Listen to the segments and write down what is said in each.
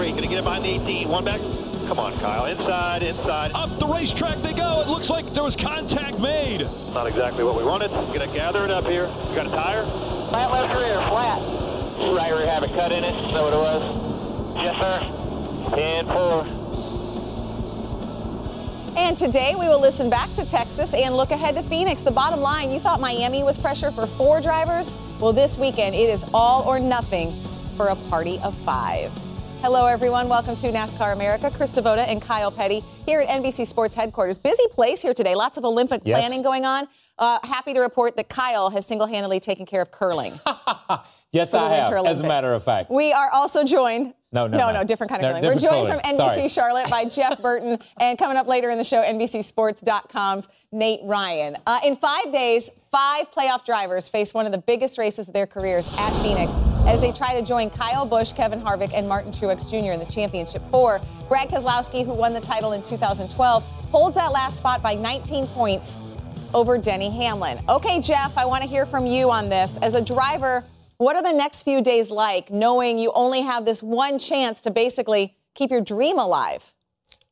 three. Gonna get it behind the 18. One back. Come on, Kyle. Inside, inside. Up the racetrack they go. It looks like there was contact made. Not exactly what we wanted. Gonna gather it up here. You got a tire? Flat left rear, flat. Right rear have a cut in it. Is that what it was? Yes, sir. 10 4. And today we will listen back to Texas and look ahead to Phoenix. The bottom line, you thought Miami was pressure for four drivers? Well, this weekend it is all or nothing for a party of five. Hello, everyone. Welcome to NASCAR America. Krista Voda and Kyle Petty here at NBC Sports headquarters. Busy place here today. Lots of Olympic Yes. planning going on. Uh, happy to report that Kyle has single-handedly taken care of curling. Yes, I have. Winter As a matter of fact. We are also joined. No, no, no, no. different kind of No, curling. We're joined from. NBC Sorry. Charlotte by Jeff Burton, and coming up later in the show, NBCSports.com's Nate Ryan. Uh, in five days, five playoff drivers face one of the biggest races of their careers at Phoenix as they try to join Kyle Busch, Kevin Harvick, and Martin Truex Jr. in the championship four. Brad Keselowski, who won the title in 2012, holds that last spot by 19 points over Denny Hamlin. Okay, Jeff, I want to hear from you on this. As a driver, what are the next few days like, knowing you only have this one chance to basically keep your dream alive?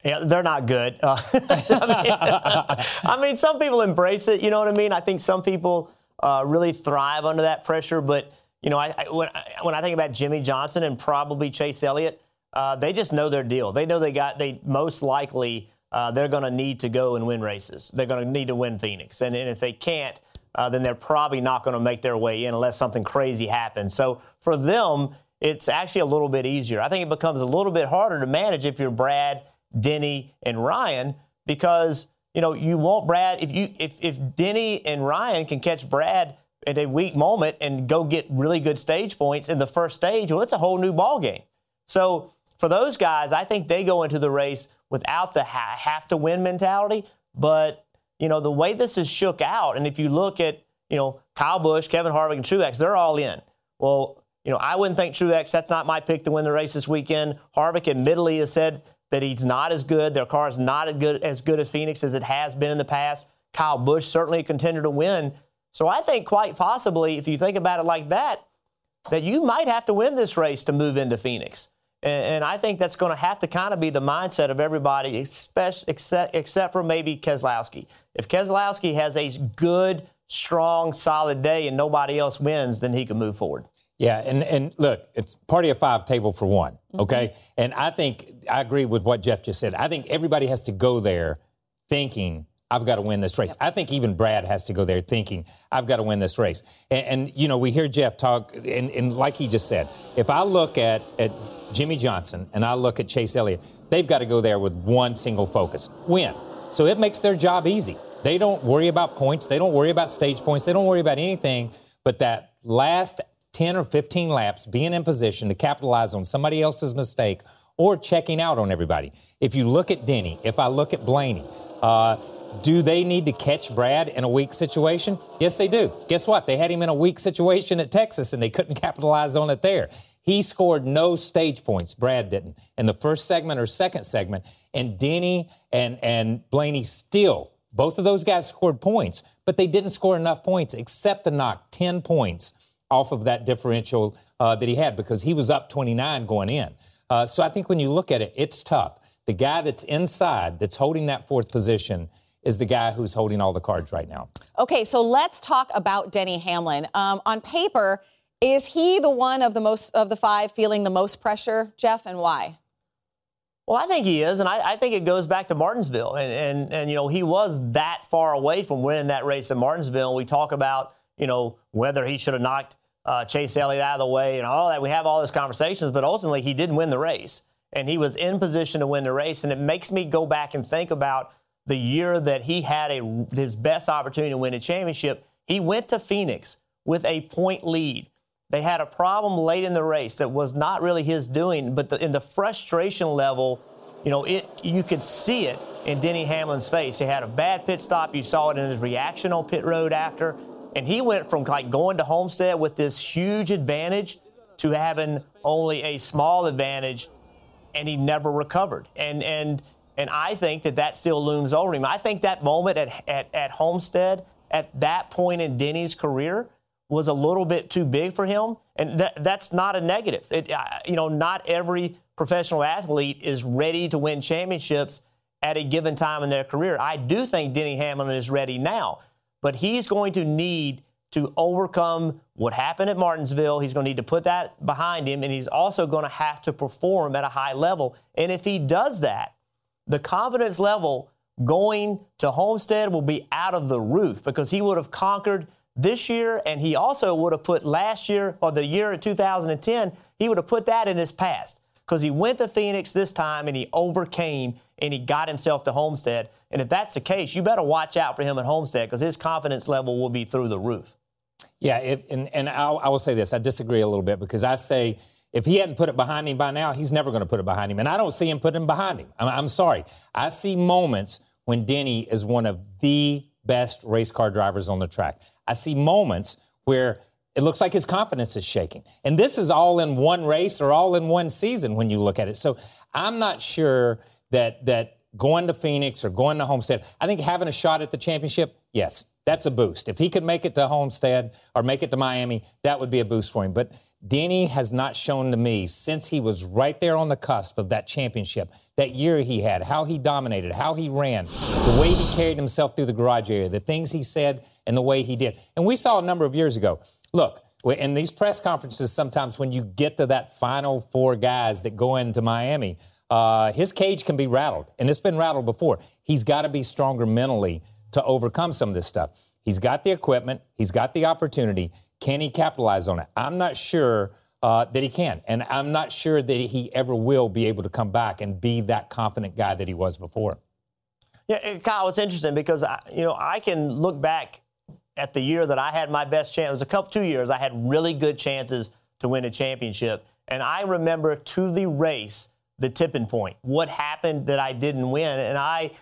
Yeah, they're not good. Uh, I, mean, I mean, some people embrace it. You know what I mean? I think some people uh, really thrive under that pressure. But you know, I, I, when, I, when I think about Jimmie Johnson and probably Chase Elliott, uh, they just know their deal. They know they got. They most likely uh, they're going to need to go and win races. They're going to need to win Phoenix, and, and if they can't, uh, then they're probably not going to make their way in unless something crazy happens. So for them, it's actually a little bit easier. I think it becomes a little bit harder to manage if you're Brad, Denny, and Ryan because you know you want Brad if you if if Denny and Ryan can catch Brad at a weak moment and go get really good stage points in the first stage, well, it's a whole new ball game. So for those guys, I think they go into the race without the ha- have to win mentality. But you know the way this is shook out, and if you look at you know Kyle Busch, Kevin Harvick, and Truex, they're all in. Well, you know I wouldn't think Truex. That's not my pick to win the race this weekend. Harvick admittedly has said that he's not as good. Their car is not as good as good as Phoenix as it has been in the past. Kyle Busch certainly a contender to win. So I think quite possibly, if you think about it like that, that you might have to win this race to move into Phoenix. And, and I think that's going to have to kind of be the mindset of everybody, especially, except, except for maybe Keselowski. If Keselowski has a good, strong, solid day and nobody else wins, then he can move forward. Yeah, and, and look, it's party of five table for one, mm-hmm. okay? And I think I agree with what Jeff just said. I think everybody has to go there thinking, I've got to win this race. I think even Brad has to go there thinking, I've got to win this race. And, and you know, we hear Jeff talk, and, and like he just said, if I look at, at Jimmie Johnson and I look at Chase Elliott, they've got to go there with one single focus win. So it makes their job easy. They don't worry about points, they don't worry about stage points, they don't worry about anything but that last 10 or 15 laps being in position to capitalize on somebody else's mistake or checking out on everybody. If you look at Denny, if I look at Blaney, uh, do they need to catch Brad in a weak situation? Yes, they do. Guess what? They had him in a weak situation at Texas and they couldn't capitalize on it there. He scored no stage points. Brad didn't in the first segment or second segment. And Denny and, and Blaney still, both of those guys scored points, but they didn't score enough points except to knock 10 points off of that differential uh, that he had because he was up 29 going in. Uh, so I think when you look at it, it's tough. The guy that's inside, that's holding that fourth position, is the guy who's holding all the cards right now. Okay, so let's talk about Denny Hamlin. Um, on paper, is he the one of the most of the five feeling the most pressure, Jeff, and why? Well, I think he is, and I, I think it goes back to Martinsville, and, and and you know he was that far away from winning that race in Martinsville. And we talk about you know whether he should have knocked uh, Chase Elliott out of the way and all that. We have all those conversations, but ultimately he didn't win the race, and he was in position to win the race. And it makes me go back and think about the year that he had a his best opportunity to win a championship. He went to Phoenix with a point lead. They had a problem late in the race that was not really his doing, but the, in the frustration level, you know, it you could see it in Denny Hamlin's face. He had a bad pit stop. You saw it in his reaction on pit road after, and he went from like going to Homestead with this huge advantage to having only a small advantage, and he never recovered. And and and I think that that still looms over him. I think that moment at at, at Homestead at that point in Denny's career was a little bit too big for him, and that, that's not a negative. It, you know, not every professional athlete is ready to win championships at a given time in their career. I do think Denny Hamlin is ready now, but he's going to need to overcome what happened at Martinsville. He's going to need to put that behind him, and he's also going to have to perform at a high level. And if he does that, the confidence level going to Homestead will be out of the roof because he would have conquered this year, and he also would have put last year or the year of 2010, he would have put that in his past because he went to Phoenix this time and he overcame and he got himself to Homestead. And if that's the case, you better watch out for him at Homestead because his confidence level will be through the roof. Yeah, it, and, and I'll, I will say this. I disagree a little bit because I say if he hadn't put it behind him by now, he's never going to put it behind him. And I don't see him putting it behind him. I'm, I'm sorry. I see moments when Denny is one of the best race car drivers on the track. I see moments where it looks like his confidence is shaking. And this is all in one race or all in one season when you look at it. So I'm not sure that that going to Phoenix or going to Homestead, I think having a shot at the championship, yes, that's a boost. If he could make it to Homestead or make it to Miami, that would be a boost for him. But Denny has not shown to me since he was right there on the cusp of that championship, that year he had, how he dominated, how he ran, the way he carried himself through the garage area, the things he said, and the way he did. And we saw a number of years ago. Look, in these press conferences, sometimes when you get to that final four guys that go into Miami, uh, his cage can be rattled, and it's been rattled before. He's got to be stronger mentally to overcome some of this stuff. He's got the equipment, he's got the opportunity. Can he capitalize on it? I'm not sure uh, that he can, and I'm not sure that he ever will be able to come back and be that confident guy that he was before. Yeah, Kyle, it's interesting because I, you know I can look back at the year that I had my best chance. It was a couple two years I had really good chances to win a championship, and I remember to the race the tipping point. What happened that I didn't win? And I,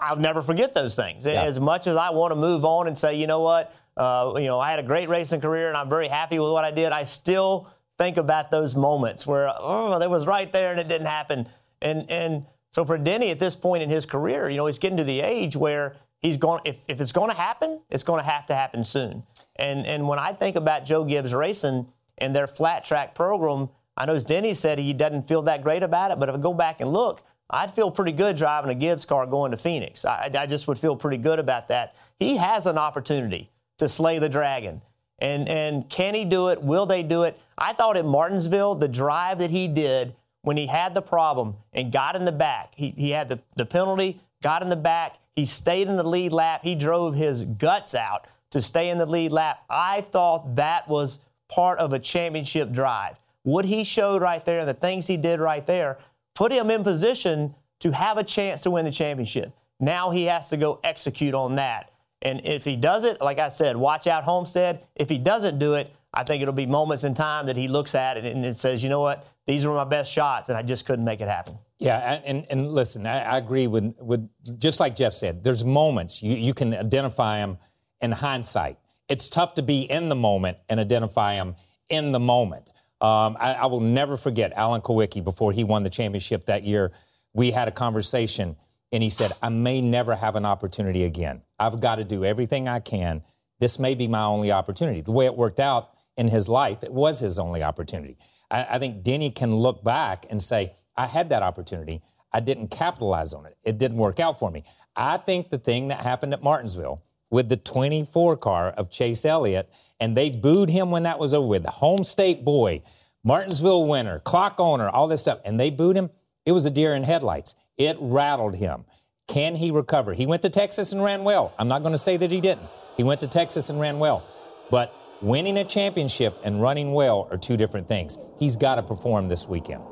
I'll never forget those things. Yeah. As much as I want to move on and say, you know what, uh, you know, I had a great racing career and I'm very happy with what I did. I still think about those moments where oh, it was right there and it didn't happen. And and so for Denny at this point in his career, you know, he's getting to the age where he's going. If if it's going to happen, it's going to have to happen soon. And and when I think about Joe Gibbs Racing and their flat track program I know Denny said he doesn't feel that great about it, but if I go back and look, I'd feel pretty good driving a Gibbs car going to Phoenix. I, I just would feel pretty good about that. He has an opportunity to slay the dragon. And, and can he do it? Will they do it? I thought at Martinsville, the drive that he did when he had the problem and got in the back, he, he had the, the penalty, got in the back, he stayed in the lead lap, he drove his guts out to stay in the lead lap. I thought that was part of a championship drive what he showed right there and the things he did right there put him in position to have a chance to win the championship. Now he has to go execute on that. And if he does it, like I said, watch out Homestead. If he doesn't do it, I think it'll be moments in time that he looks at it and it says, you know what, these were my best shots, and I just couldn't make it happen. Yeah, and, and listen, I, I agree with, with just like Jeff said, there's moments you, you can identify them in hindsight. It's tough to be in the moment and identify them in the moment. Um, I, I, will never forget Alan Kulwicki before he won the championship that year. We had a conversation, and he said, I may never have an opportunity again. I've got to do everything I can. This may be my only opportunity. The way it worked out in his life, it was his only opportunity. I, I think Denny can look back and say, I had that opportunity. I didn't capitalize on it. It didn't work out for me. I think the thing that happened at Martinsville with the 24 car of Chase Elliott and they booed him when that was over with. The home state boy, Martinsville winner, clock owner, all this stuff, and they booed him. It was a deer in headlights. It rattled him. Can he recover? He went to Texas and ran well. I'm not going to say that he didn't. He went to Texas and ran well. But winning a championship and running well are two different things. He's got to perform this weekend.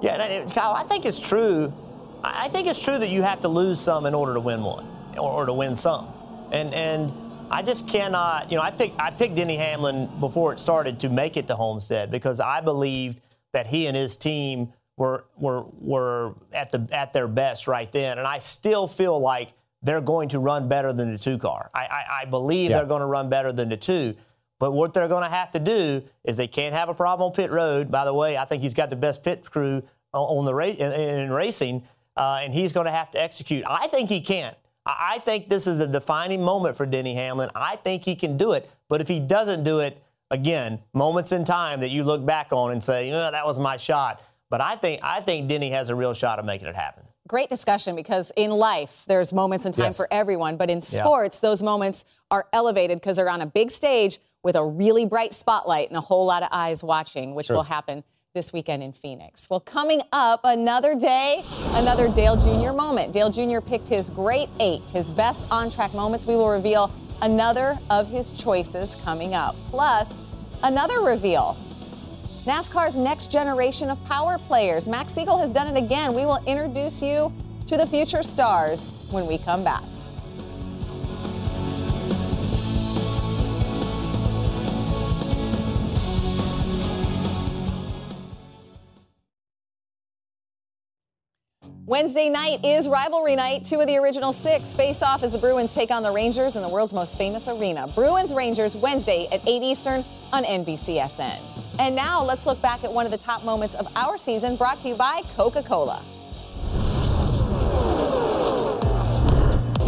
Yeah, Kyle, I think it's true. I think it's true that you have to lose some in order to win one, or, or to win some. And and I just cannot, you know, I picked I picked Denny Hamlin before it started to make it to Homestead because I believed that he and his team were were were at the at their best right then, and I still feel like they're going to run better than the two car. I I, I believe yeah. they're going to run better than the two. But what they're going to have to do is they can't have a problem on pit road. By the way, I think he's got the best pit crew on the ra- in, in racing, uh, and he's going to have to execute. I think he can. I think this is a defining moment for Denny Hamlin. I think he can do it. But if he doesn't do it, again, moments in time that you look back on and say, you know, that was my shot. But I think I think Denny has a real shot of making it happen. Great discussion because in life there's moments in time Yes. for everyone, but in Yeah. sports those moments are elevated because they're on a big stage with a really bright spotlight and a whole lot of eyes watching, which will happen this weekend in Phoenix. Well, coming up another day, another Dale Jr. moment. Dale Jr. picked his great eight, his best on track moments. We will reveal another of his choices coming up. Plus, another reveal. NASCAR's next generation of power players. Max Siegel has done it again. We will introduce you to the future stars when we come back. Wednesday night is rivalry night. Two of the original six face off as the Bruins take on the Rangers in the world's most famous arena. Bruins Rangers Wednesday at 8 Eastern on NBCSN. And now let's look back at one of the top moments of our season brought to you by Coca Cola.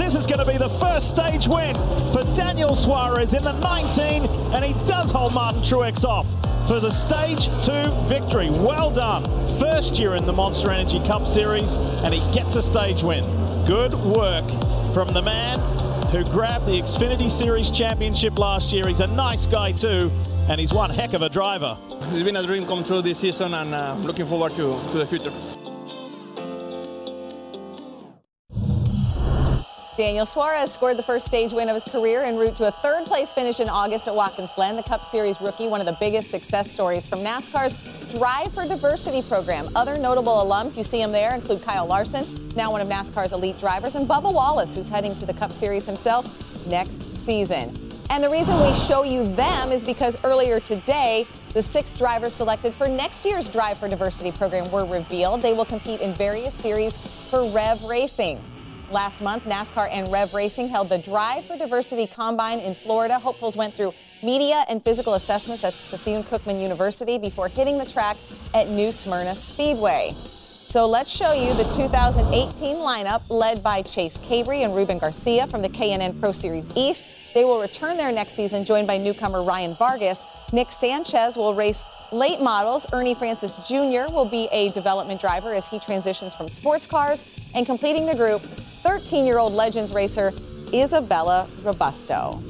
This is going to be the first stage win for Daniel Suarez in the 19, and he does hold Martin Truex off for the stage two victory. Well done. First year in the Monster Energy Cup Series, and he gets a stage win. Good work from the man who grabbed the Xfinity Series championship last year. He's a nice guy, too, and he's one heck of a driver. It's been a dream come true this season, and uh, looking forward to, to the future. Daniel Suarez scored the first stage win of his career en route to a third place finish in August at Watkins Glen, the Cup Series rookie, one of the biggest success stories from NASCAR's Drive for Diversity program. Other notable alums you see him there include Kyle Larson, now one of NASCAR's elite drivers, and Bubba Wallace, who's heading to the Cup Series himself next season. And the reason we show you them is because earlier today, the six drivers selected for next year's Drive for Diversity program were revealed. They will compete in various series for Rev Racing. Last month, NASCAR and Rev Racing held the Drive for Diversity Combine in Florida. Hopefuls went through media and physical assessments at Bethune Cookman University before hitting the track at New Smyrna Speedway. So let's show you the 2018 lineup led by Chase Cabre and Ruben Garcia from the K&N Pro Series East. They will return there next season, joined by newcomer Ryan Vargas. Nick Sanchez will race late models. Ernie Francis Jr. will be a development driver as he transitions from sports cars. And completing the group, 13 year old Legends racer Isabella Robusto.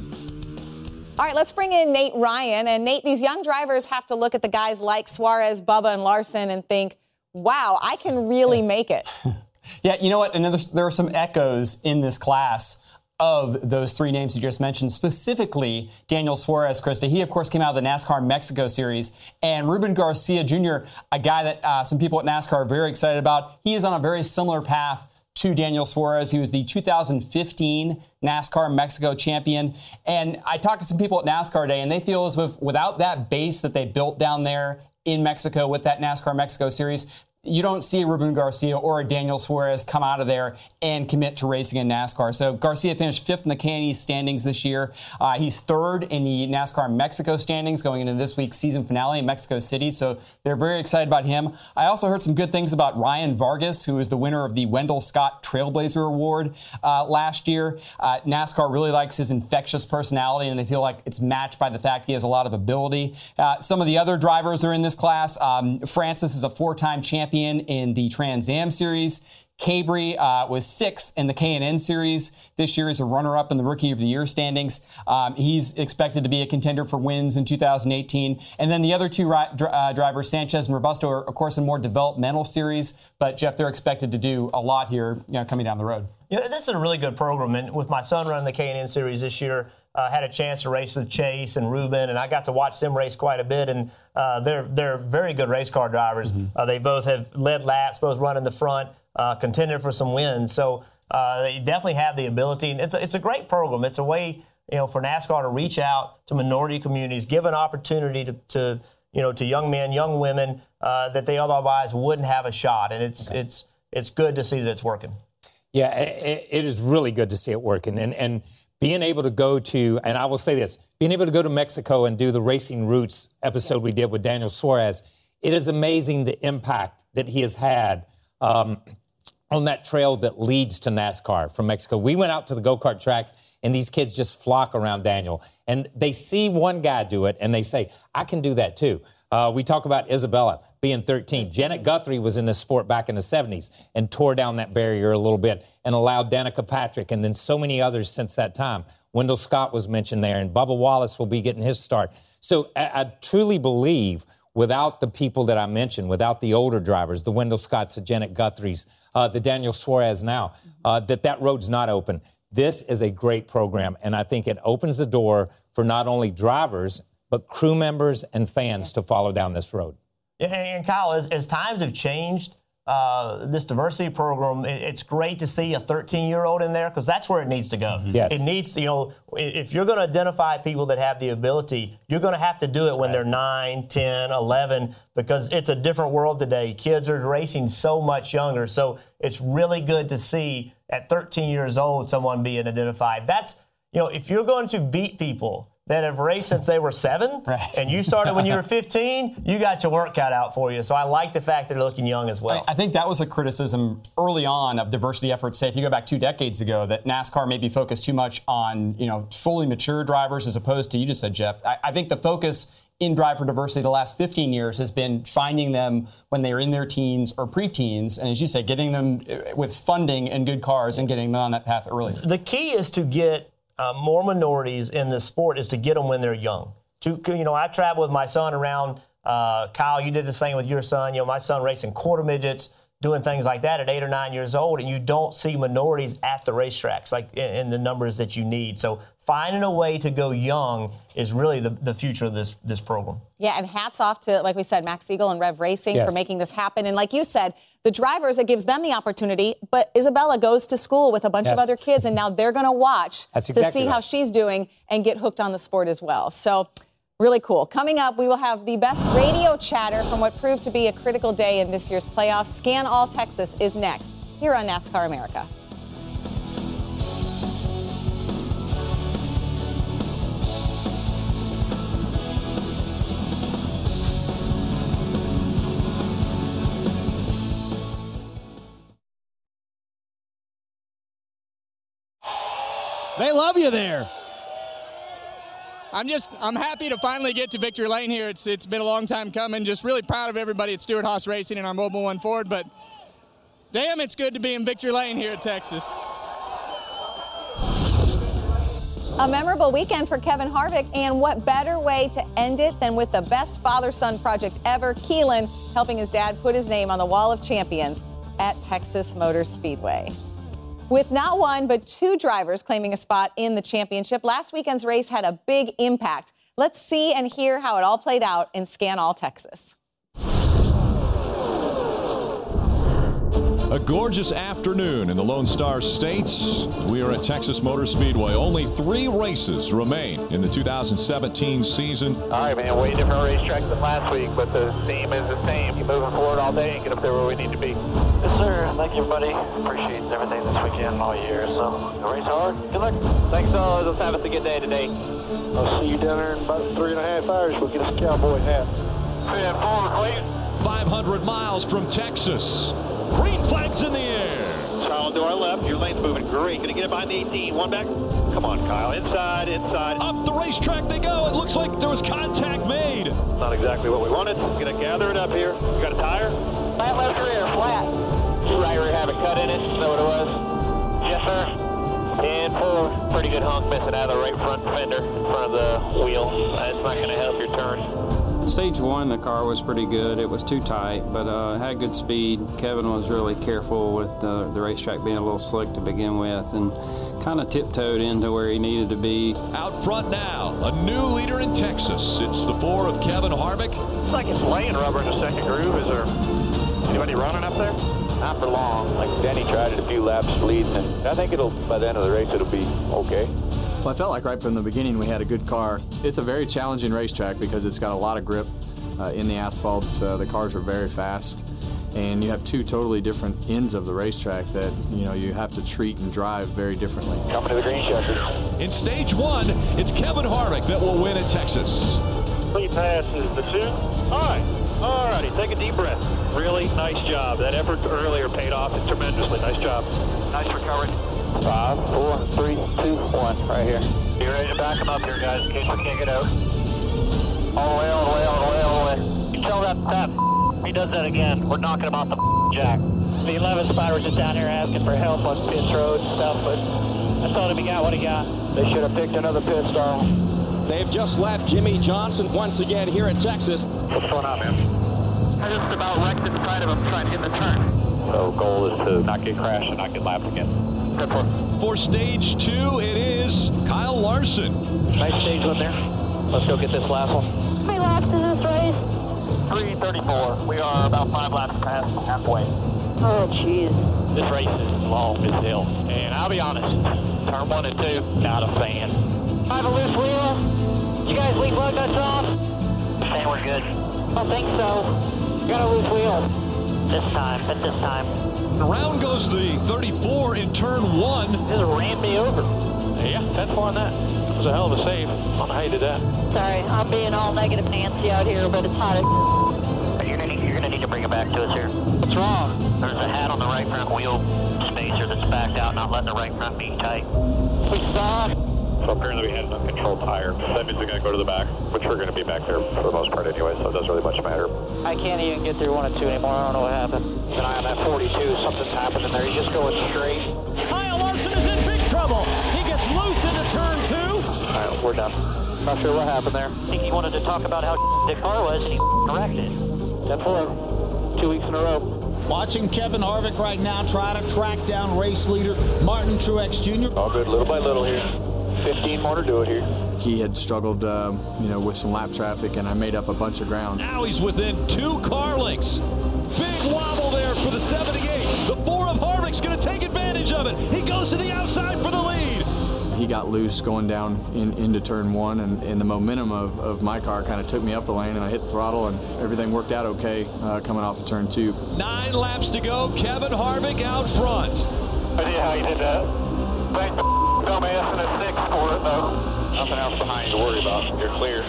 All right, let's bring in Nate Ryan. And Nate, these young drivers have to look at the guys like Suarez, Bubba, and Larson and think, wow, I can really make it. Yeah, you know what? And there are some echoes in this class of those three names you just mentioned, specifically Daniel Suarez, Krista. He, of course, came out of the NASCAR Mexico Series. And Ruben Garcia Jr., a guy that uh, some people at NASCAR are very excited about, he is on a very similar path to Daniel Suarez. He was the 2015 NASCAR Mexico champion. And I talked to some people at NASCAR Day, and they feel as if without that base that they built down there in Mexico with that NASCAR Mexico Series, you don't see a Ruben Garcia or a Daniel Suarez come out of there and commit to racing in NASCAR. So Garcia finished fifth in the K&N standings this year. Uh, he's third in the NASCAR Mexico standings going into this week's season finale in Mexico City. So they're very excited about him. I also heard some good things about Ryan Vargas, who is the winner of the Wendell Scott Trailblazer Award uh, last year. Uh, NASCAR really likes his infectious personality, and they feel like it's matched by the fact he has a lot of ability. Uh, some of the other drivers are in this class. Um, Francis is a four-time champion in the Trans Am Series. Cabre uh, was sixth in the K&N Series this year is a runner-up in the Rookie of the Year standings. Um, he's expected to be a contender for wins in 2018. And then the other two ri- dr- uh, drivers, Sanchez and Robusto, are of course in more developmental series. But Jeff, they're expected to do a lot here, you know, coming down the road. Know, this is a really good program, and with my son running the K&N series this year, uh, had a chance to race with Chase and Ruben, and I got to watch them race quite a bit. And uh, they're they're very good race car drivers. Uh, they both have led laps, both run in the front, uh, contended for some wins. So uh, they definitely have the ability. And it's a, it's a great program. It's a way you know for NASCAR to reach out to minority communities, give an opportunity to, to you know to young men, young women uh, that they otherwise wouldn't have a shot. And it's it's it's good to see that it's working. Yeah, it, it is really good to see it working. And, and being able to go to, and I will say this, being able to go to Mexico and do the Racing Roots episode we did with Daniel Suarez, it is amazing the impact that he has had um, on that trail that leads to NASCAR from Mexico. We went out to the go kart tracks, and these kids just flock around Daniel. And they see one guy do it, and they say, I can do that too. Uh, we talk about Isabella. being 13. Janet Guthrie was in this sport back in the 70s and tore down that barrier a little bit and allowed Danica Patrick and then so many others since that time. Wendell Scott was mentioned there, and Bubba Wallace will be getting his start. So I, I truly believe without the people that I mentioned, without the older drivers, the Wendell Scotts, the Janet Guthries, uh, the Daniel Suarez now, uh, that that road's not open. This is a great program, and I think it opens the door for not only drivers, but crew members and fans to follow down this road. And, and Kyle, as, as times have changed, uh, this diversity program, it, it's great to see a 13 year old in there because that's where it needs to go. Yes. It needs, you know, if you're going to identify people that have the ability, you're going to have to do it when they're 9, 10, 11, because it's a different world today. Kids are racing so much younger. So it's really good to see at 13 years old someone being identified. That's, you know, if you're going to beat people, that have raced since they were seven, Right. and you started when you were 15, you got your work cut out for you. So I like the fact that they're looking young as well. I think that was a criticism early on of diversity efforts. Say, if you go back two decades ago, that NASCAR maybe focused too much on you know fully mature drivers as opposed to you just said, Jeff. I, I think the focus in driver diversity the last 15 years has been finding them when they are in their teens or preteens, and as you say, getting them uh, with funding and good cars and getting them on that path early. the key is to get uh, more minorities in the sport is to get them when they're young. To you know, I've traveled with my son around. Uh, Kyle, you did the same with your son. You know, my son racing quarter midgets, doing things like that at eight or nine years old, and you don't see minorities at the racetracks like in, in the numbers that you need. So finding a way to go young is really the, the future of this this program. Yeah, and hats off to, like we said, Max Siegel and Rev Racing Yes. for making this happen. And like you said, the drivers, it gives them the opportunity. But Isabella goes to school with a bunch of other kids, and now they're going to watch That's to exactly see how she's doing and get hooked on the sport as well. So, really cool. Coming up, we will have the best radio chatter from what proved to be a critical day in this year's playoffs. Scan All Texas is next here on NASCAR America. They love you there. I'm just I'm happy to finally get to victory lane here. It's it's been a long time coming. Just really proud of everybody at Stewart Haas Racing and our Mobil 1 Ford. But damn, it's good to be in victory lane here at Texas. A memorable weekend for Kevin Harvick, and what better way to end it than with the best father son project ever, Keelan helping his dad put his name on the wall of champions at Texas Motor Speedway. With not one, but two drivers claiming a spot in the championship, last weekend's race had a big impact. Let's see and hear how it all played out in Scan All Texas. A gorgeous afternoon in the Lone Star States. We are at Texas Motor Speedway. Only three races remain in the 2017 season. All right, man, way different racetrack than last week, but the theme is the same. Keep moving forward all day and get up there where we need to be. Yes, sir. Thank you, everybody. Appreciate everything this weekend and all year. So, race hard. Good luck. Thanks, uh, all. Let's have us a good day today. I'll see you down there in about three and a half hours. We'll get us a cowboy hat. See you forward, Clayton. 500 miles from Texas. Green flags in the air. Solid to our left. Your lane's moving great. Gonna get it behind the 18. One back. Come on, Kyle. Inside, inside. Up the racetrack they go. It looks like there was contact made. Not exactly what we wanted. Gonna gather it up here. You got a tire? Flat left rear, flat. Right rear have a cut in it. Is that what it was? Yes, sir. And forward. Pretty good hunk missing out of the right front fender in front of the wheel. That's not going to help your turn. Stage one, the car was pretty good. It was too tight, but uh, had good speed. Kevin was really careful with the, the racetrack being a little slick to begin with and kind of tiptoed into where he needed to be. Out front now, a new leader in Texas. It's the four of Kevin Harvick. Looks like it's laying rubber in the second groove. Is there anybody running up there? Not for long. Like Denny tried it a few laps leading, and I think it'll by the end of the race it'll be okay. Well, I felt like right from the beginning we had a good car. It's a very challenging racetrack because it's got a lot of grip uh, in the asphalt. Uh, the cars are very fast, and you have two totally different ends of the racetrack that you know you have to treat and drive very differently. Coming to the green checker. In stage one, it's Kevin Harvick that will win at Texas. Lead pass is the two. All right. All righty. Take a deep breath. Really nice job. That effort earlier paid off tremendously. Nice job. Nice recovery. Five, four, three, two, one. Right here. Be ready to back them up here, guys, in case we can't get out. All the way, all the way, all the way, all the way. You tell that that he does that again, we're knocking him off the jack. The 11 spotter was just down here asking for help on pit road and stuff, but I told him he got what he got. They should have picked another pit stall. They've just left Jimmie Johnson once again here in Texas. What's going on, man? I just about wrecked inside of him trying to get the turn. So goal is to not get crashed and not get lapped again. Good for For stage two, it is Kyle Larson. Nice stage one there. Let's go get this last one. How many laps is this race? 334. We are about five laps past halfway. Oh, jeez. This race is long as hell. And I'll be honest, turn one and two, not a fan. I have a loose wheel. You guys leave lug nuts off? Saying we're good. I don't think so. Got a loose wheel. This time, but this time. Around goes the 34 in turn one. This ran me over. Yeah, 10 4 on that. It was a hell of a save. On the height of that. Sorry, I'm being all negative Nancy out here, but it's hot as You're gonna, need, you're gonna need to bring it back to us here. What's wrong? There's a hat on the right front wheel spacer that's backed out, not letting the right front be tight. We saw. So apparently we had an uncontrolled tire. That means we're going to go to the back, which we're going to be back there for the most part anyway, so it doesn't really much matter. I can't even get through one and two anymore. I don't know what happened. And I am at 42. Something's happened in there. He's just going straight. Kyle Larson is in big trouble. He gets loose into turn two. All right, we're done. Not sure what happened there. I think he wanted to talk about how the car was, and he wrecked it. 10 4. Two weeks in a row. Watching Kevin Harvick right now try to track down race leader Martin Truex Jr. All good, little by little here. 15 more to do it here. He had struggled, um, you know, with some lap traffic, and I made up a bunch of ground. Now he's within two car lengths. Big wobble there for the 78. The four of Harvick's going to take advantage of it. He goes to the outside for the lead. He got loose going down in, into turn one, and, and the momentum of, of my car kind of took me up the lane, and I hit the throttle, and everything worked out okay uh, coming off of turn two. Nine laps to go. Kevin Harvick out front. I see how you did that. Thank the dumbass in a six for it, though. Nothing else behind to worry about. You're clear.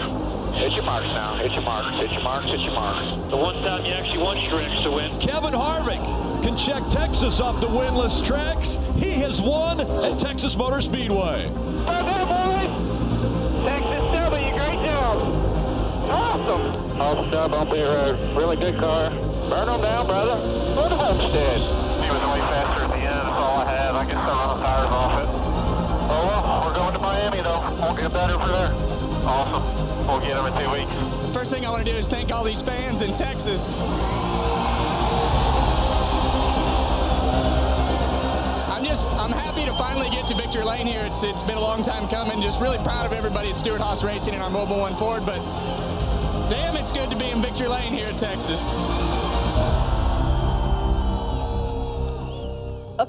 Hit your marks now. Hit your marks. Hit your marks. Hit your marks. The one time you actually want Truex to win. Kevin Harvick can check Texas off the winless tracks. He has won at Texas Motor Speedway. Well done, boys. Texas W, great job. Awesome. Awesome job on pit road. Really good car. Burn them down, brother. Go to Homestead. He was way faster at the end. That's all I have. I can still run the tires off it. Though. Won't get better for there. Awesome. We'll get them in two weeks. First thing I want to do is thank all these fans in Texas. I'm just, I'm happy to finally get to victory lane here. It's, it's been a long time coming. Just really proud of everybody at Stewart Haas Racing and our Mobil 1 Ford. But damn, it's good to be in victory lane here at Texas.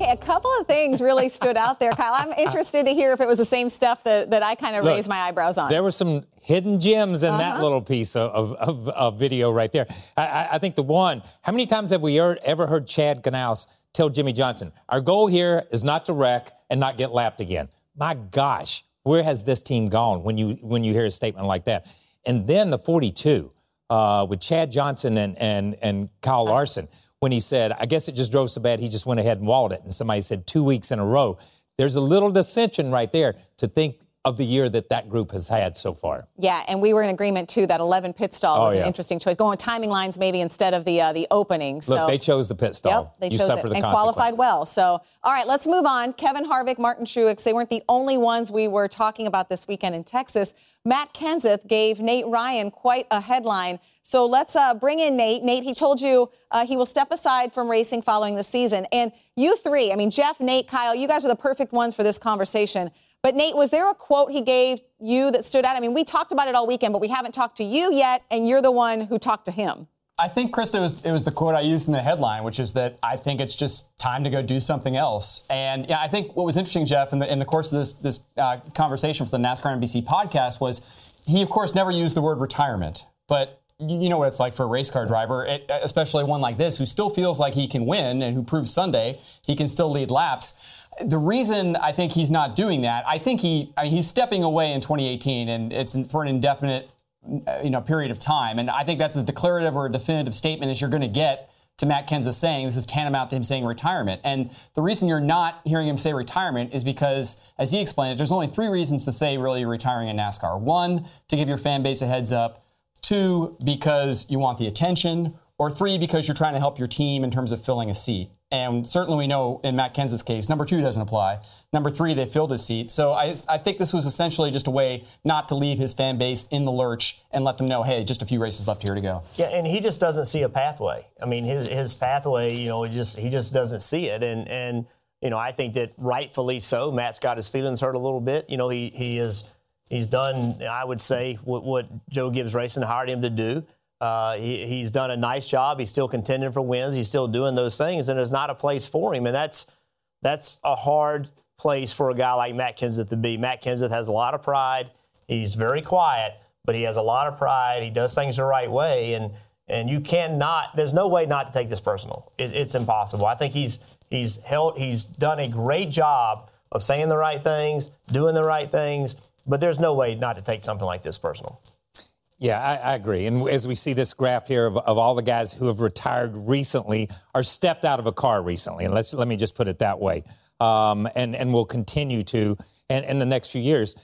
Okay, a couple of things really stood out there, Kyle. I'm interested to hear if it was the same stuff that, that I kind of raised my eyebrows on. There were some hidden gems in that Uh-huh. little piece of, of, of, of video right there. I, I, think the one, how many times have we heard, ever heard Chad Knaus tell Jimmie Johnson, our goal here is not to wreck and not get lapped again? My gosh, where has this team gone when you, when you hear a statement like that? And then the 42 uh, with Chad Johnston and, and, and Kyle Larson when he said, I guess it just drove so bad he just went ahead and walled it. And somebody said two weeks in a row. There's a little dissension right there to think of the year that that group has had so far. Yeah, and we were in agreement too that 11 pit stall Oh, was yeah. an interesting choice. Going timing lines maybe instead of the uh, the opening. So Look, they chose the pit stall. Yep, they you chose suffer it the and qualified well. So, all right, let's move on. Kevin Harvick, Martin Truex, they weren't the only ones we were talking about this weekend in Texas. Matt Kenseth gave Nate Ryan quite a headline. So let's uh, bring in Nate. Nate, he told you uh, he will step aside from racing following the season. And you three, I mean, Jeff, Nate, Kyle, you guys are the perfect ones for this conversation. But Nate, was there a quote he gave you that stood out? I mean, we talked about it all weekend, but we haven't talked to you yet, and you're the one who talked to him. I think, Krista, it was, it was the quote I used in the headline, which is that I think it's just time to go do something else. And yeah, I think what was interesting, Jeff, in the, in the course of this, this uh, conversation for the NASCAR NBC podcast was he, of course, never used the word retirement. But you know what it's like for a race car driver, it, especially one like this, who still feels like he can win and who proves Sunday he can still lead laps. The reason I think he's not doing that, I think he, I mean, he's stepping away in 2018, and it's for an indefinite uh, you know period of time. And I think that's as declarative or a definitive statement as you're going to get to Matt Kenseth saying this is tantamount to him saying retirement. And the reason you're not hearing him say retirement is because, as he explained it, there's only three reasons to say really retiring in NASCAR. One, to give your fan base a heads up. Two, because you want the attention. or three because you're trying to help your team in terms of filling a seat. And certainly we know in Matt Kenseth's case, number two doesn't apply. Number three, they filled his seat. So I, I think this was essentially just a way not to leave his fan base in the lurch and let them know, hey, just a few races left here to go. Yeah, and he just doesn't see a pathway. I mean, his his pathway, you know, he just he just doesn't see it. And and you know, I think that rightfully so. Matt's got his feelings hurt a little bit. You know, he he is he's done, I would say, what, what Joe Gibbs Racing hired him to do. Uh, he, he's done a nice job. He's still contending for wins. He's still doing those things, and there's not a place for him. And that's that's a hard place for a guy like Matt Kenseth to be. Matt Kenseth has a lot of pride. He's very quiet, but he has a lot of pride. He does things the right way, and and you cannot. There's no way not to take this personal. It, it's impossible. I think he's he's held. He's done a great job of saying the right things, doing the right things, but there's no way not to take something like this personal. Yeah, I, I, agree. And as we see this graph here of, of, all the guys who have retired recently or stepped out of a car recently, and let's let me just put it that way, um, and and will continue to, and in the next few years,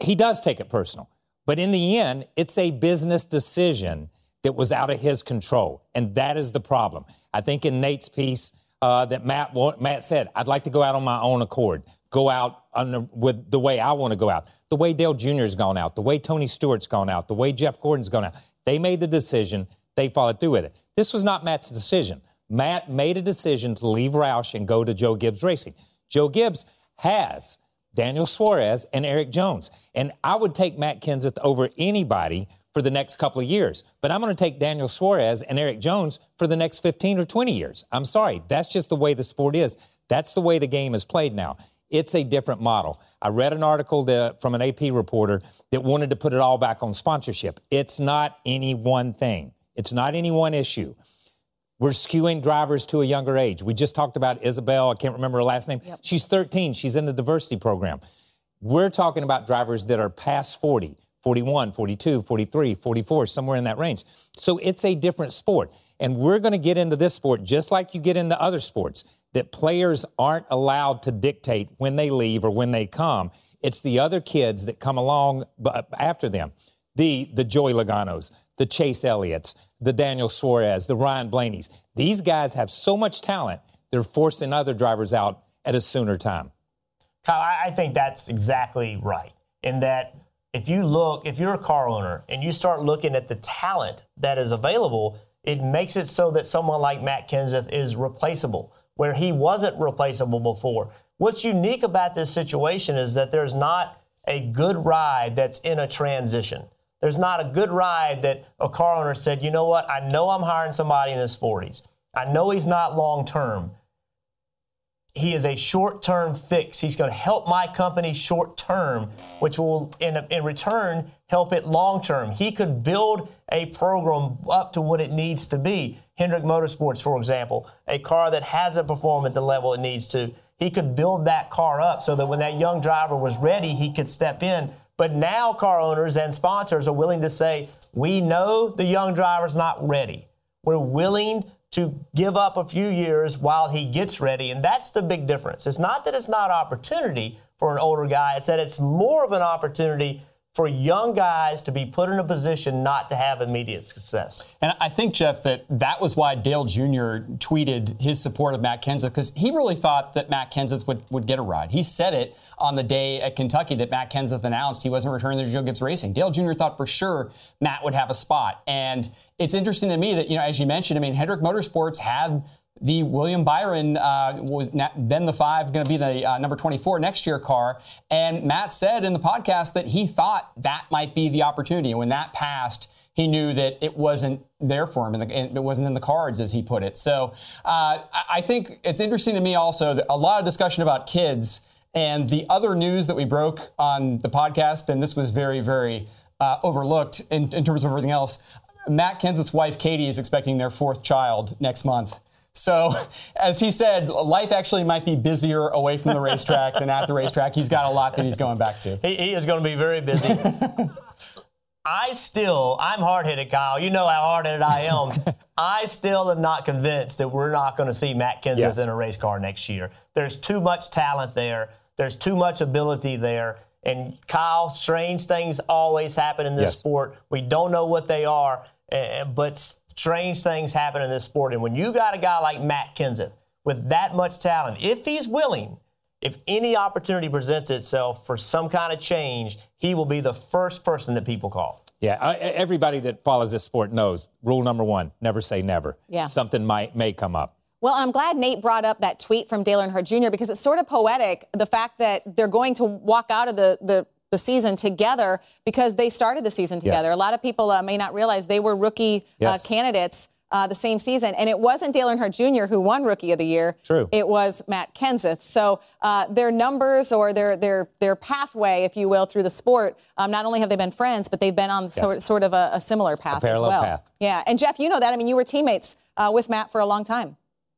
he does take it personal. But in the end, it's a business decision that was out of his control, and that is the problem. I think in Nate's piece uh, that Matt Matt said, I'd like to go out on my own accord, go out with the way I want to go out the way Dale Jr. has gone out, the way Tony Stewart's gone out, the way Jeff Gordon's gone out. They made the decision. They followed through with it. This was not Matt's decision. Matt made a decision to leave Roush and go to Joe Gibbs Racing. Joe Gibbs has Daniel Suarez and Erik Jones. And I would take Matt Kenseth over anybody for the next couple of years. But I'm going to take Daniel Suarez and Erik Jones for the next 15 or 20 years. I'm sorry. That's just the way the sport is. That's the way the game is played now. It's a different model. I read an article that, from an AP reporter that wanted to put it all back on sponsorship. It's not any one thing, it's not any one issue. We're skewing drivers to a younger age. We just talked about Isabel. I can't remember her last name. Yep. She's 13. She's in the diversity program. We're talking about drivers that are past 40, 41, 42, 43, 44, somewhere in that range. So it's a different sport. And we're going to get into this sport just like you get into other sports that players aren't allowed to dictate when they leave or when they come. It's the other kids that come along uh, after them. The, the Joey Logano's, the Chase Elliott's, the Daniel Suarez, the Ryan Blaney's. These guys have so much talent, they're forcing other drivers out at a sooner time. Kyle, I think that's exactly right. In that, if you look, if you're a car owner and you start looking at the talent that is available, it makes it so that someone like Matt Kenseth is replaceable where he wasn't replaceable before. What's unique about this situation is that there's not a good ride that's in a transition. There's not a good ride that a car owner said, you know what, I know I'm hiring somebody in his 40s. I know he's not long term, he is a short term fix. He's going to help my company short term, which will, in, in return, help it long term. He could build a program up to what it needs to be. Hendrick Motorsports, for example, a car that hasn't performed at the level it needs to. He could build that car up so that when that young driver was ready, he could step in. But now car owners and sponsors are willing to say, we know the young driver's not ready. We're willing to give up a few years while he gets ready. And that's the big difference. It's not that it's not opportunity for an older guy, it's that it's more of an opportunity for young guys to be put in a position not to have immediate success. And I think, Jeff, that that was why Dale Jr. tweeted his support of Matt Kenseth because he really thought that Matt Kenseth would, would get a ride. He said it on the day at Kentucky that Matt Kenseth announced he wasn't returning to Joe Gibbs Racing. Dale Jr. thought for sure Matt would have a spot. And it's interesting to me that, you know, as you mentioned, I mean, Hendrick Motorsports had the William Byron uh, was then the five going to be the uh, number 24 next year car. And Matt said in the podcast that he thought that might be the opportunity. And when that passed, he knew that it wasn't there for him and it wasn't in the cards, as he put it. So uh, I think it's interesting to me also that a lot of discussion about kids and the other news that we broke on the podcast, and this was very, very uh, overlooked in, in terms of everything else. Matt Kenseth's wife, Katie, is expecting their fourth child next month. So, as he said, life actually might be busier away from the racetrack than at the racetrack. He's got a lot that he's going back to. He, he is going to be very busy. I still, I'm hard headed, Kyle. You know how hard headed I am. I still am not convinced that we're not going to see Matt Kenseth yes. in a race car next year. There's too much talent there, there's too much ability there. And Kyle, strange things always happen in this yes. sport. We don't know what they are, eh, but strange things happen in this sport. And when you got a guy like Matt Kenseth with that much talent, if he's willing, if any opportunity presents itself for some kind of change, he will be the first person that people call. Yeah, I, everybody that follows this sport knows rule number one: never say never. Yeah. something might may come up. Well, I'm glad Nate brought up that tweet from Dale Earnhardt Jr. because it's sort of poetic the fact that they're going to walk out of the the, the season together because they started the season together. Yes. A lot of people uh, may not realize they were rookie Yes. uh, candidates. Uh, the same season, and it wasn't Dale Earnhardt Jr. who won Rookie of the Year. True. It was Matt Kenseth. So uh, their numbers or their their their pathway, if you will, through the sport. Um, not only have they been friends, but they've been on sort, sort of a, a similar path parallel as well. path. Yeah, and Jeff, you know that. I mean, you were teammates uh, with Matt for a long time.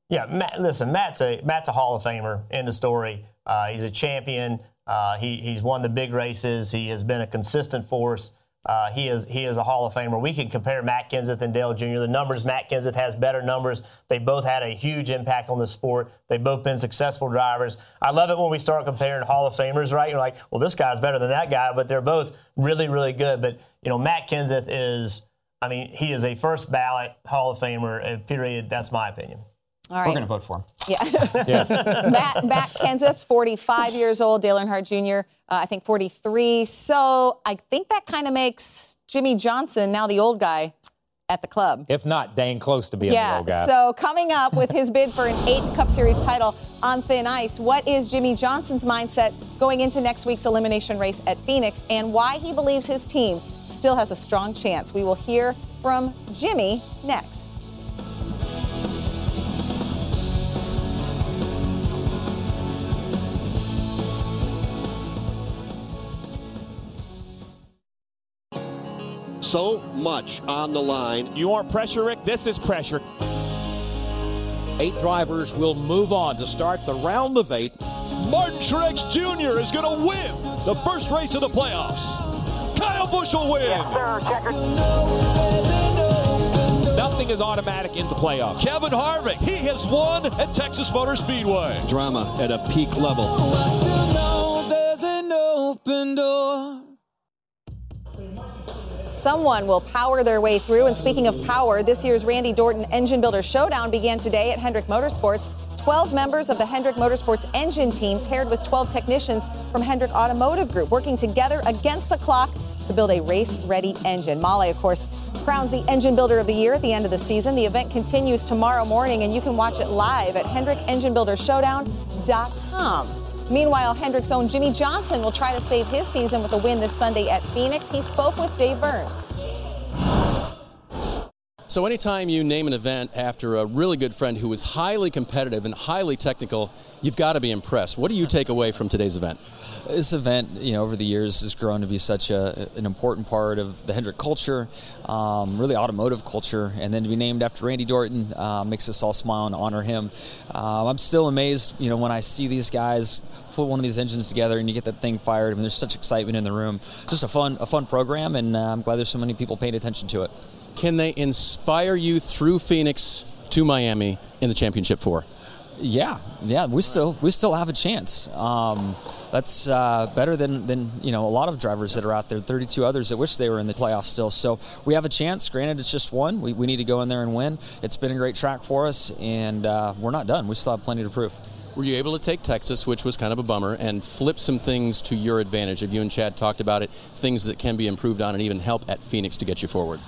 Yeah, Matt, listen, Matt's a Matt's a Hall of Famer in the story. Uh, he's a champion. Uh, he he's won the big races. He has been a consistent force. Uh, he is he is a Hall of Famer. We can compare Matt Kenseth and Dale Jr. The numbers Matt Kenseth has better numbers. They both had a huge impact on the sport. They've both been successful drivers. I love it when we start comparing Hall of Famers. Right? You're like, well, this guy's better than that guy, but they're both really really good. But you know, Matt Kenseth is. I mean, he is a first ballot Hall of Famer. uh, Period. That's my opinion. All right. We're going to vote for him. Yeah. Yes. Matt, Matt Kenseth, 45 years old. Dale Earnhardt Jr., uh, I think 43. So I think that kind of makes Jimmie Johnson now the old guy at the club. If not, dang close to being the old guy. So coming up with his bid for an eighth Cup Series title on thin ice, what is Jimmie Johnson's mindset going into next week's elimination race at Phoenix, and why he believes his team still has a strong chance? We will hear from Jimmie next. So much on the line. You want pressure, Rick? This is pressure. Eight drivers will move on to start the round of eight. Martin Truex Jr. is going to win the first race of the playoffs. Kyle Busch will win. Yes, sir. Nothing is automatic in the playoffs. Kevin Harvick, he has won at Texas Motor Speedway. Drama at a peak level. Someone will power their way through. And speaking of power, this year's Randy Dorton Engine Builder Showdown began today at Hendrick Motorsports. 12 members of the Hendrick Motorsports engine team paired with 12 technicians from Hendrick Automotive Group working together against the clock to build a race ready engine. Mobil 1, of course, crowns the Engine Builder of the Year at the end of the season. The event continues tomorrow morning, and you can watch it live at HendrickEngineBuilderShowdown.com. Meanwhile, Hendrick's own Jimmie Johnson will try to save his season with a win this Sunday at Phoenix. He spoke with Dave Burns. So, anytime you name an event after a really good friend who is highly competitive and highly technical, you've got to be impressed. What do you take away from today's event? This event, you know, over the years has grown to be such a, an important part of the Hendrick culture, um, really automotive culture, and then to be named after Randy Dorton uh, makes us all smile and honor him. Uh, I'm still amazed, you know, when I see these guys put one of these engines together and you get that thing fired. I mean, there's such excitement in the room. Just a fun, a fun program, and uh, I'm glad there's so many people paying attention to it. Can they inspire you through Phoenix to Miami in the championship four? Yeah, yeah, we still we still have a chance. Um, that's uh, better than than you know a lot of drivers that are out there. 32 others that wish they were in the playoffs still. So we have a chance. Granted, it's just one. We, we need to go in there and win. It's been a great track for us, and uh, we're not done. We still have plenty to prove. Were you able to take Texas, which was kind of a bummer, and flip some things to your advantage? Have you and Chad talked about it? Things that can be improved on and even help at Phoenix to get you forward.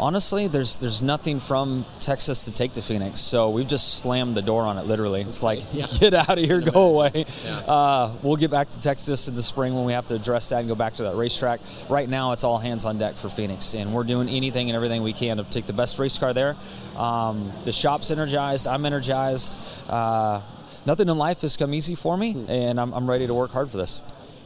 Honestly, there's there's nothing from Texas to take to Phoenix, so we've just slammed the door on it. Literally, it's like get out of here, go away. Uh, we'll get back to Texas in the spring when we have to address that and go back to that racetrack. Right now, it's all hands on deck for Phoenix, and we're doing anything and everything we can to take the best race car there. Um, the shop's energized. I'm energized. Uh, nothing in life has come easy for me, and I'm, I'm ready to work hard for this.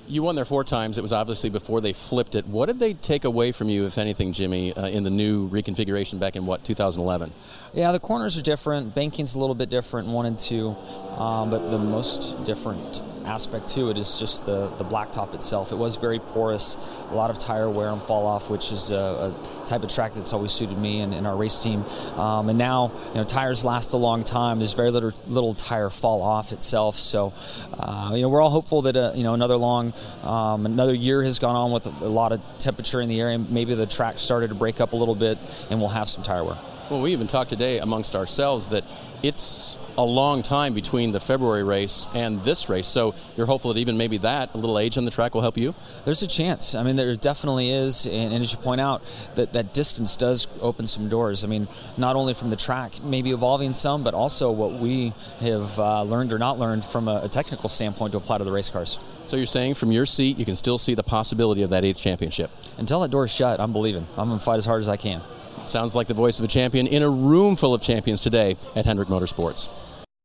You won there four times. It was obviously before they flipped it. What did they take away from you, if anything, Jimmie, uh, in the new reconfiguration back in what 2011? Yeah, the corners are different. Banking's a little bit different, one and two. Um, but the most different aspect to it is just the, the blacktop itself. It was very porous, a lot of tire wear and fall off, which is a, a type of track that's always suited me and, and our race team. Um, and now, you know, tires last a long time. There's very little, little tire fall off itself. So, uh, you know, we're all hopeful that, uh, you know, another long, um, another year has gone on with a, a lot of temperature in the area. Maybe the track started to break up a little bit and we'll have some tire wear. Well, we even talked today amongst ourselves that it's a long time between the February race and this race. So you're hopeful that even maybe that, a little age on the track, will help you? There's a chance. I mean, there definitely is. And, and as you point out, that, that distance does open some doors. I mean, not only from the track, maybe evolving some, but also what we have uh, learned or not learned from a, a technical standpoint to apply to the race cars. So you're saying from your seat, you can still see the possibility of that eighth championship? Until that door's shut, I'm believing. I'm going to fight as hard as I can. Sounds like the voice of a champion in a room full of champions today at Hendrick Motorsports.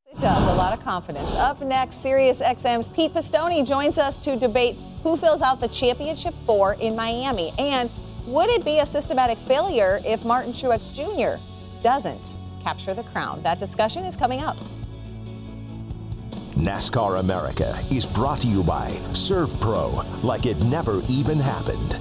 It does. A lot of confidence. Up next, Sirius XM's Pete Pistone joins us to debate who fills out the championship four in Miami. And would it be a systematic failure if Martin Truex Jr. doesn't capture the crown? That discussion is coming up. NASCAR America is brought to you by SERVPRO, like it never even happened.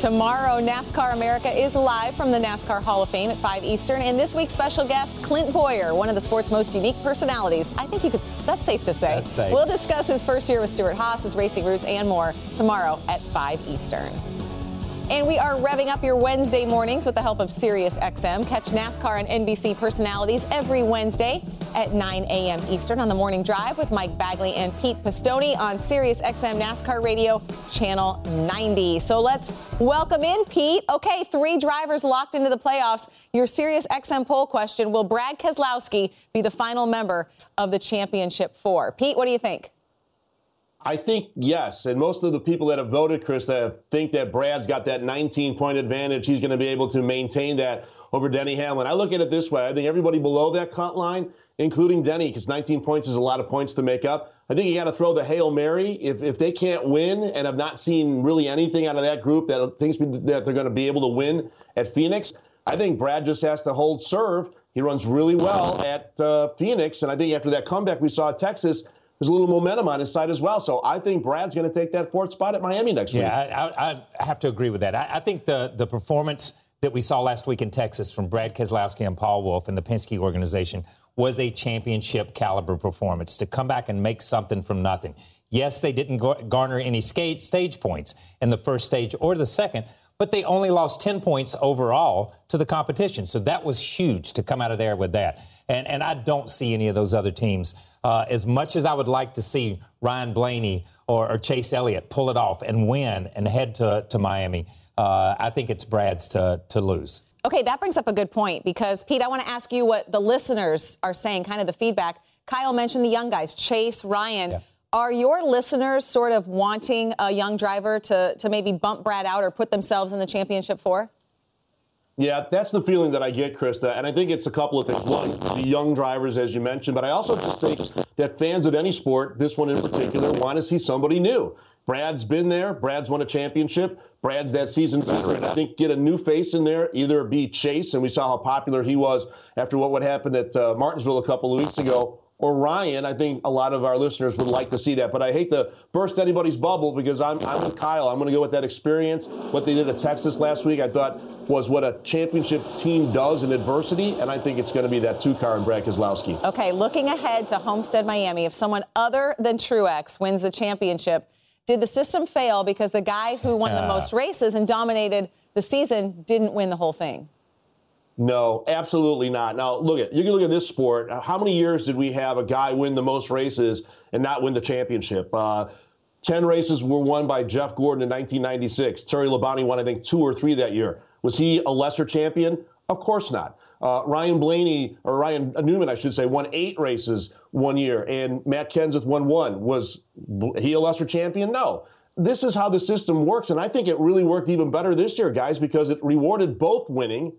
Tomorrow, NASCAR America is live from the NASCAR Hall of Fame at 5 Eastern. And this week's special guest, Clint Bowyer, one of the sport's most unique personalities. I think you could, that's safe to say. That's safe. We'll discuss his first year with Stewart-Haas, his racing roots, and more tomorrow at 5 Eastern. And we are revving up your Wednesday mornings with the help of Sirius XM. Catch NASCAR and NBC personalities every Wednesday at 9 a.m. Eastern on the morning drive with Mike Bagley and Pete Pistone on Sirius XM NASCAR Radio Channel 90. So let's welcome in Pete. Okay, three drivers locked into the playoffs. Your Sirius XM poll question Will Brad Keselowski be the final member of the championship four? Pete, what do you think? I think yes, and most of the people that have voted, Krista, think that Brad's got that 19 point advantage. He's going to be able to maintain that over Denny Hamlin. I look at it this way: I think everybody below that cut line, including Denny, because 19 points is a lot of points to make up. I think you got to throw the hail mary. If if they can't win and I've not seen really anything out of that group that thinks that they're going to be able to win at Phoenix, I think Brad just has to hold serve. He runs really well at uh, Phoenix, and I think after that comeback we saw at Texas there's a little momentum on his side as well. So I think Brad's going to take that fourth spot at Miami next yeah, week. Yeah, I, I, have to agree with that. I, I, think the, the performance that we saw last week in Texas from Brad Keselowski and Paul Wolfe and the Penske organization was a championship caliber performance to come back and make something from nothing. Yes, they didn't garner any stage points in the first stage or the second, but they only lost 10 points overall to the competition. So that was huge to come out of there with that. And, and I don't see any of those other teams uh, as much as I would like to see Ryan Blaney or, or, Chase Elliott pull it off and win and head to, to Miami, uh, I think it's Brad's to, to lose. Okay, that brings up a good point because, Pete, I want to ask you what the listeners are saying, kind of the feedback. Kyle mentioned the young guys, Chase, Ryan. Yeah. Are your listeners sort of wanting a young driver to, to maybe bump Brad out or put themselves in the championship four? Yeah, that's the feeling that I get, Krista. And I think it's a couple of things. One, the young drivers, as you mentioned, but I also just think that fans of any sport, this one in particular, want to see somebody new. Brad's been there. Brad's won a championship. Brad's that veteran. I think get a new face in there, either be Chase, and we saw how popular he was after what would happen at uh, Martinsville a couple of weeks ago, or Ryan. I think a lot of our listeners would like to see that. But I hate to burst anybody's bubble because I'm, I'm with Kyle. I'm going to go with that experience. What they did at Texas last week, I thought was what a championship team does in adversity, and I think it's going to be that two car in Brad Keselowski. Okay, looking ahead to Homestead, Miami, if someone other than Truex wins the championship, did the system fail because the guy who won the most races and dominated the season didn't win the whole thing? No, absolutely not. Now, look at you can look at this sport. How many years did we have a guy win the most races and not win the championship? Uh, 10 races were won by Jeff Gordon in 1996. Terry Labonte won, I think, two or three that year. Was he a lesser champion? Of course not. Uh, Ryan Blaney, or Ryan Newman, I should say, won eight races one year, and Matt Kenseth won one. Was he a lesser champion? No. This is how the system works, and I think it really worked even better this year, guys, because it rewarded both winning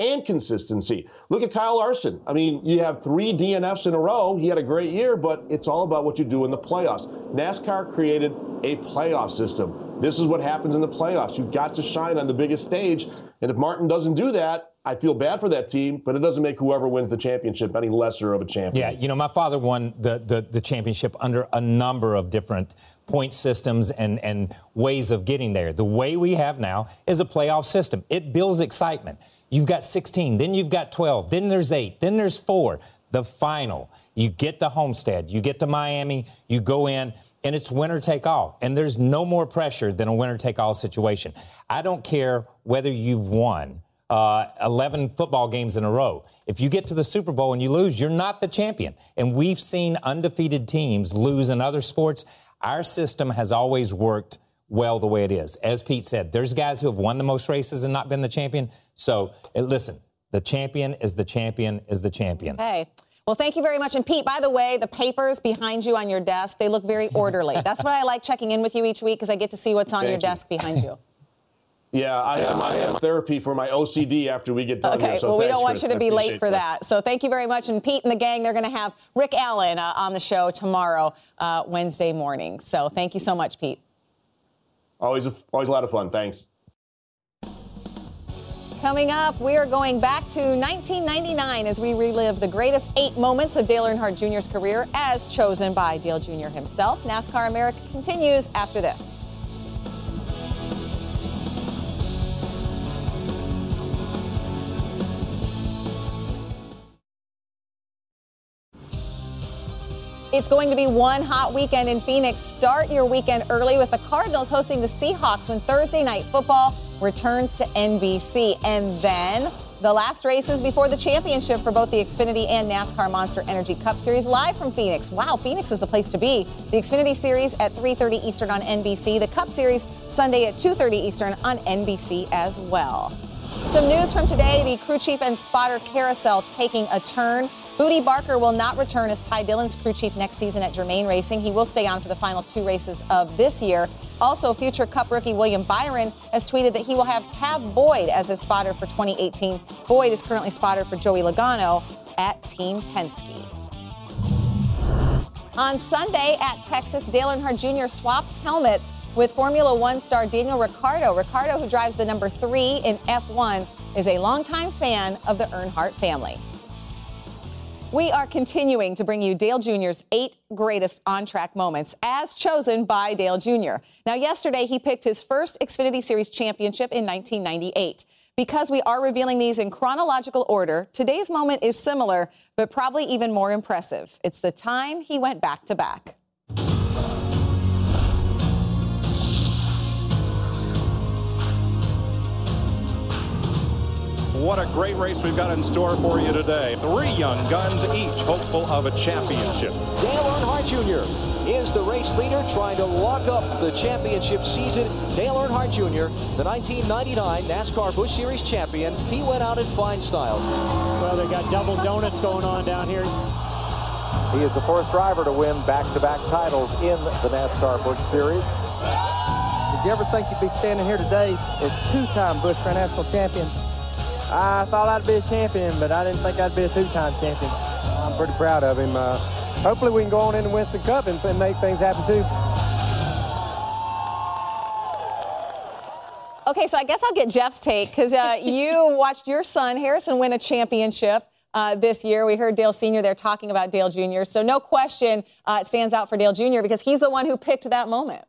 and consistency. Look at Kyle Larson. I mean, you have three DNFs in a row. He had a great year, but it's all about what you do in the playoffs. NASCAR created a playoff system. This is what happens in the playoffs. You've got to shine on the biggest stage. And if Martin doesn't do that, I feel bad for that team, but it doesn't make whoever wins the championship any lesser of a champion. Yeah, you know, my father won the, the, the championship under a number of different point systems and, and ways of getting there. The way we have now is a playoff system. It builds excitement. You've got 16, then you've got 12, then there's 8, then there's 4. the final. You get to Homestead, you get to Miami, you go in, and it's winner take all. And there's no more pressure than a winner take all situation. I don't care whether you've won uh, 11 football games in a row. If you get to the Super Bowl and you lose, you're not the champion. And we've seen undefeated teams lose in other sports. Our system has always worked well the way it is. As Pete said, there's guys who have won the most races and not been the champion. So uh, listen, the champion is the champion is the champion. Okay. Well, thank you very much. And Pete, by the way, the papers behind you on your desk, they look very orderly. That's what I like checking in with you each week because I get to see what's on Thank your you. desk behind you. Yeah, I have, I have therapy for my OCD after we get done Okay, here. So well, we don't want you to be late appreciate for that. So thank you very much. And Pete and the gang, they're going to have Rick Allen uh, on the show tomorrow, uh, Wednesday morning. So thank you so much, Pete. Always, a, always a lot of fun. Thanks. Coming up, we are going back to 1999 as we relive the greatest eight moments of Dale Earnhardt Jr.'s career as chosen by Dale Jr. himself. NASCAR America continues after this. It's going to be one hot weekend in Phoenix. Start your weekend early with the Cardinals hosting the Seahawks when Thursday night football returns to NBC. And then the last races before the championship for both the Xfinity and NASCAR Monster Energy Cup Series live from Phoenix. Wow, Phoenix is the place to be. The Xfinity Series at 3:30 Eastern on NBC. The Cup Series Sunday at 2:30 Eastern on NBC as well. Some news from today the crew chief and spotter carousel taking a turn. Bootie Barker will not return as Ty Dillon's crew chief next season at Germain Racing. He will stay on for the final two races of this year. Also, future Cup rookie William Byron has tweeted that he will have Tab Boyd as his spotter for 2018. Boyd is currently spotter for Joey Logano at Team Penske. On Sunday at Texas, Dale Earnhardt Jr. swapped helmets with Formula One star Daniel Ricciardo. Ricciardo, who drives the number three in F1, is a longtime fan of the Earnhardt family. We are continuing to bring you Dale Jr.'s eight greatest on track moments as chosen by Dale Jr. Now, yesterday he picked his first Xfinity Series championship in 1998. Because we are revealing these in chronological order, today's moment is similar, but probably even more impressive. It's the time he went back to back. What a great race we've got in store for you today. Three young guns, each hopeful of a championship. Dale Earnhardt Jr. is the race leader trying to lock up the championship season. Dale Earnhardt Jr., the 1999 NASCAR Busch Series champion, he went out in fine style. Well, they got double donuts going on down here. He is the first driver to win back-to-back titles in the NASCAR Busch Series. Did you ever think you'd be standing here today as two-time Busch Grand National champion? I thought I'd be a champion, but I didn't think I'd be a two-time champion. I'm pretty proud of him. Uh, hopefully we can go on in and win the Cup and, and make things happen too. Okay, so I guess I'll get Jeff's take because uh, you watched your son Harrison win a championship uh, this year. We heard Dale Sr. there talking about Dale Jr. So no question, uh, it stands out for Dale Jr. because he's the one who picked that moment.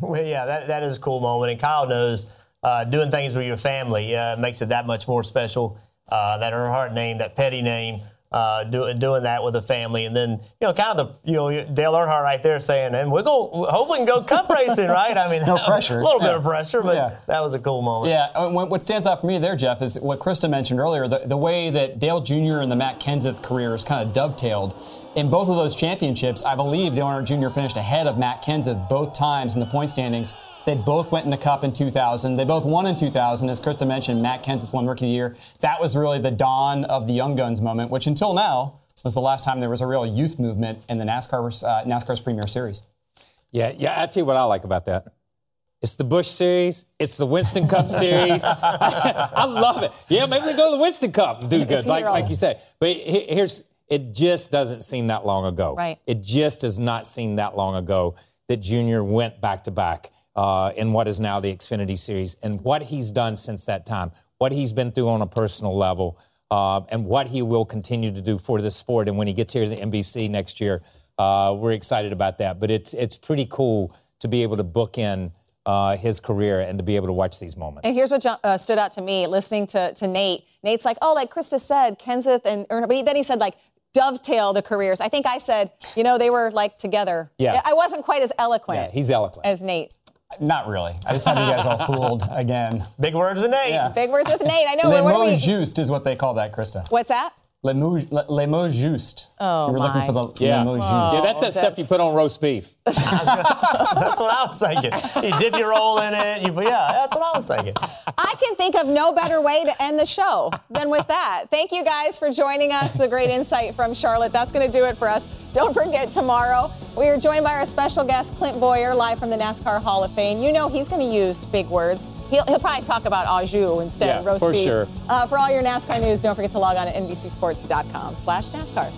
Well, yeah, that, that is a cool moment. And Kyle knows uh, doing things with your family uh, makes it that much more special. Uh, that Earnhardt name, that Petty name, uh, do, doing that with a family. And then, you know, kind of the, you know, Dale Earnhardt right there saying, and we're going, hope we can go cup racing, right? I mean, No pressure. A little bit Yeah. of pressure, but Yeah. that was a cool moment. Yeah, uh, what what stands out for me there, Jeff, is what Krista mentioned earlier the, the way that Dale Jr. and the Matt Kenseth career is kind of dovetailed. In both of those championships, I believe Dale Earnhardt Jr. finished ahead of Matt Kenseth both times in the point standings. They both went in the Cup in 2000. They both won in 2000. As Krista mentioned, Matt Kenseth won Rookie of the Year. That was really the dawn of the Young Guns moment, which until now was the last time there was a real youth movement in the NASCAR, uh, NASCAR's Premier Series. Yeah, yeah. I tell you what I like about that. It's the Busch Series. It's the Winston Cup Series. I love it. Yeah, maybe we go to the Winston Cup and do It's good, like like you said. But here's it. Just doesn't seem that long ago. Right. It just does not seem that long ago that Junior went back to back uh, in what is now the Xfinity Series, and what he's done since that time, what he's been through on a personal level, uh, and what he will continue to do for the sport. And when he gets here to the NBC next year, uh, we're excited about that. But it's it's pretty cool to be able to book in uh, his career and to be able to watch these moments. And here's what uh, stood out to me listening to, to Nate. Nate's like, oh, like Krista said, Kenseth and Earnhardt. But he- then he said, like, dovetail the careers. I think I said, you know, they were like together. Yeah. I wasn't quite as eloquent Yeah, he's eloquent. as Nate. Not really. I just had you guys all fooled again. Big words with Nate. Yeah. Big words with Nate. I know. Les what are we? juste is what they call that, Krista. What's that? Les mots, les mots juste. Oh, You were my. looking for the Yeah. les mots Yeah, juste. that's that stuff you put on roast beef. That's what I was thinking. You dip your roll in it. You, yeah, that's what I was thinking. I can think of no better way to end the show than with that. Thank you guys for joining us. The great insight from Charlotte. That's going to do it for us. Don't forget, tomorrow we are joined by our special guest, Clint Bowyer, live from the NASCAR Hall of Fame. You know he's going to use big words. He'll, he'll probably talk about au jus instead of Yeah, roast for beef. sure. Uh, for all your NASCAR news, don't forget to log on to NBCSports.com slash NASCAR.